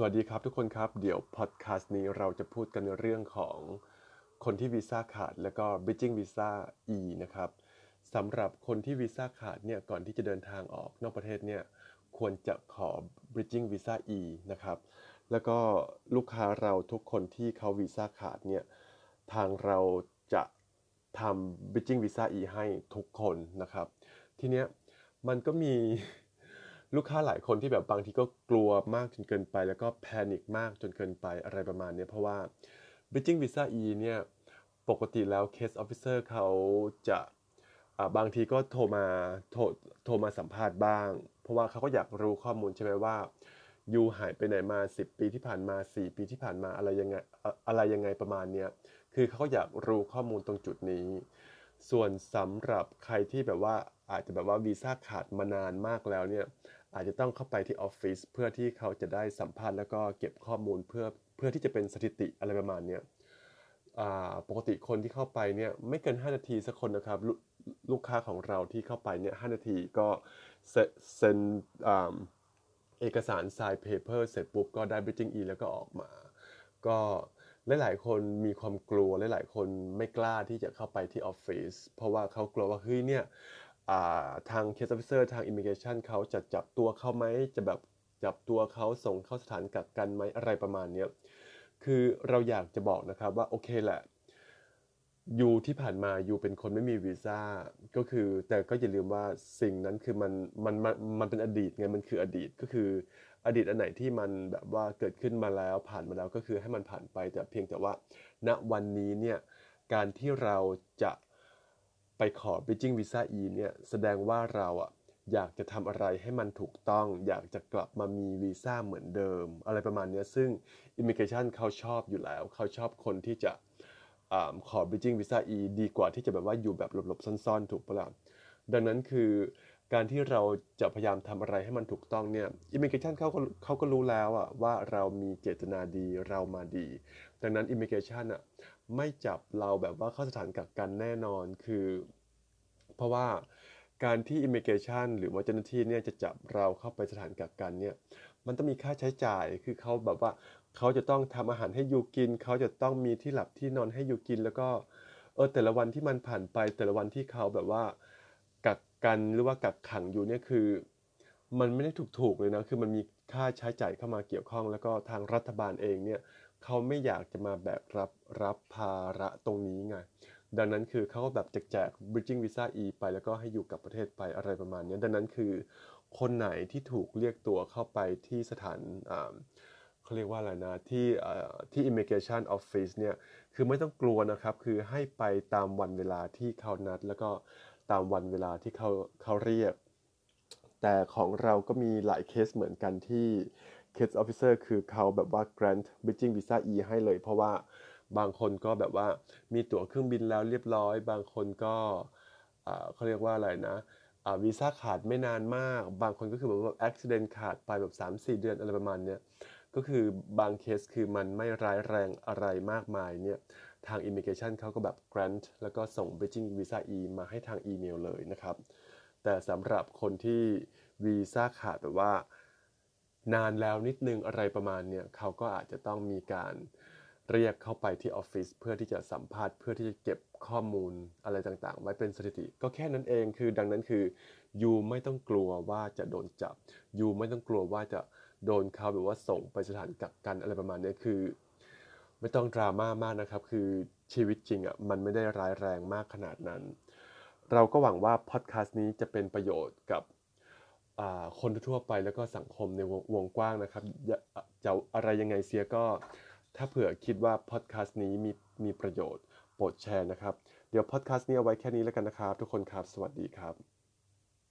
สวัสดีครับทุกคนครับเดี๋ยวพอดแคสต์นี้เราจะพูดกันในเรื่องของคนที่วีซ่าขาดแล้วก็ bridging visa E นะครับสำหรับคนที่วีซ่าขาดเนี่ยก่อนที่จะเดินทางออกนอกประเทศเนี่ยควรจะขอ bridging visa E นะครับแล้วก็ลูกค้าเราทุกคนที่เขาวีซ่าขาดเนี่ยทางเราจะทำ bridging visa E ให้ทุกคนนะครับ ทีเนี้ยมันก็มี ลูกค้าหลายคนที่แบบบางทีก็กลัวมากจนเกินไป แล้วก็แพนิคมากจนเกินไปอะไรประมาณนี้เพราะว่า bridging visa E เนี่ยปกติแล้ว case officer เขาจะบางทีก็โทรมาโทรโทรมาสัมภาษณ์บ้าง เพราะว่าเขาก็อยากรู้ข้อมูลใช่ไหมว่ายูหายไปไหนมา 10 ปีที่ผ่านมา 4 ปีที่ผ่านมาอะไรยังไงอะไรยังไงประมาณนี้คือเขาก็อยากรู้ข้อมูลตรงจุดนี้ ส่วนสำหรับใครที่แบบว่าอาจจะแบบว่าวีซ่าขาดมานานมากแล้วเนี่ย อาจจะต้องเข้าไปที่ออฟฟิศเพื่อที่เขาจะได้สัมภาษณ์แล้วก็เก็บข้อมูลเพื่อเพื่อที่จะเป็นสถิติอะไรประมาณนี้ปกติคนที่เข้าไปเนี่ยไม่เกิน 5 นาทีสักคนนะครับลลูกค้าของเราที่เข้าไปเนี่ยหนาทีก็เซ็นเอกสาร sign paper เสร็จปุ๊บก็ได้ bridging e แล้วก็ออกมา ก็หลายๆคนมีความกลัวหลายๆคนไม่กล้าที่จะเข้าไปที่ออฟฟิศเพราะว่าเขากลัวว่าเฮ้ยเนี่ย ทาง case officer ทาง immigration เขาจะจับตัวเขาไหมจะแบบจับตัวเขาส่งเข้าสถานกักกันไหมอะไรประมาณนี้คือเราอยากจะบอกนะครับว่าโอเคแหละ you ที่ผ่านมา you เป็นคนไม่มีวีซ่าก็คือ แต่ก็อย่าลืมว่าสิ่งนั้นคือมันมันมันมันเป็นอดีตไงมันคืออดีตก็คือ อดีตอันไหนที่มันแบบว่าเกิดขึ้นมาแล้วผ่านมาแล้วก็คือให้มันผ่านไปแต่เพียงแต่ว่า ณวันนี้เนี่ยการที่เราจะ ไปขอ bridging visa E เนี่ยแสดงว่าเราอะอยากจะทำอะไรให้มันถูกต้อง อยากจะกลับมามีวีซ่าเหมือนเดิม อะไรประมาณนี้ซึ่ง immigration เขาชอบอยู่แล้ว เขาชอบคนที่จะอขอ bridging visa E ดีกว่าที่จะแบบว่าอยู่แบบหลบๆซ่อนๆ ถูกปะล่ะดังนั้นคือ การที่เราจะพยายามทำอะไรให้มันถูกต้องเนี่ย immigration เขาก็เขาก็รู้แล้วอะว่าเรามีเจตนาดีเรามาดี ดังนั้น immigration อะไม่จับเราแบบว่าเข้าสถานกักกันแน่นอนคือ เพราะว่าการที่ immigration หรือว่าเจ้าหน้าที่เนี่ยจะจับเราเข้าไปสถานกักกันเนี่ยมันต้องมีค่าใช้จ่ายคือเขาแบบว่าเขาจะต้องทำอาหารให้ยูกิน เขาจะต้องมีที่หลับที่นอนให้ยูกิน แล้วก็เออแต่ละวันที่มันผ่านไปแต่ละวันที่เขาแบบว่า กันหรือว่ากักขังอยู่เนี่ยคือ มันไม่ได้ถูกๆเลยนะคือมันมีค่าใช้จ่ายเข้ามาเกี่ยวข้อง แล้วก็ทางรัฐบาลเองเนี่ยเขาไม่อยากจะมาแบกรับรับภาระตรงนี้ไงดังนั้นคือเขาก็แบบแจกแจก bridging visa E ไปแล้วก็ให้อยู่กับประเทศไปอะไรประมาณนี้ดังนั้นคือ คนไหนที่ถูกเรียกตัวเข้าไปที่สถานเขาเรียกว่าอะไรนะที่ที่ immigration office เนี่ยคือไม่ต้องกลัวนะครับ คือให้ไปตามวันเวลาที่เขานัด แล้วก็ ตามวันเวลาที่เขาเขาเรียก แต่ของเราก็มีหลายเคสเหมือนกันที่ case officer คือเขาแบบว่า grant bridging visa E ให้เลย เพราะว่าบางคนก็แบบว่ามีตั๋วเครื่องบินแล้วเรียบร้อย บางคนก็เขาเรียกว่าอะไรนะวีซ่าขาดไม่นานมาก บางคนก็คือแบบว่าอุบิเหตุขาดไปแบบ 3-4 เดือนอะไรประมาณเนี้ยก็คือบางเคสคือมันไม่ร้ายแรงอะไรมากมายเนี่ย ทาง Immigration เขาก็แบบ grant แล้วก็ส่ง bridging visa E มาให้ทางอีเมลเลยนะครับ แต่สำหรับคนที่วีซ่าขาดแบบว่า นานแล้วนิดนึงอะไรประมาณเนี่ยเขาก็อาจจะต้องมีการเรียกเข้าไปที่ออฟฟิศเพื่อที่จะสัมภาษณ์เพื่อที่จะเก็บข้อมูลอะไรต่างๆ ไว้เป็นสถิติ ก็แค่นั้นเองคือดังนั้นคือยูไม่ต้องกลัวว่าจะโดนจับยูไม่ต้องกลัวว่าจะโดนเขาแบบว่าส่งไปสถานกักกันอะไรประมาณนี้คือ ไม่ต้องดราม่ามากนะครับ คือชีวิตจริงอะมันไม่ได้ร้ายแรงมากขนาดนั้น เราก็หวังว่าพอดแคสต์นี้จะเป็นประโยชน์กับคนทั่วไปแล้วก็สังคมในวงกว้างนะครับจะอะไรยังไงเสียก็ถ้าเผื่อคิดว่าพอดแคสต์นี้มีมีประโยชน์โปรดแชร์นะครับ เดี๋ยวพอดแคสต์นี้เอาไว้แค่นี้แล้วกันนะครับ ทุกคนครับ สวัสดีครับ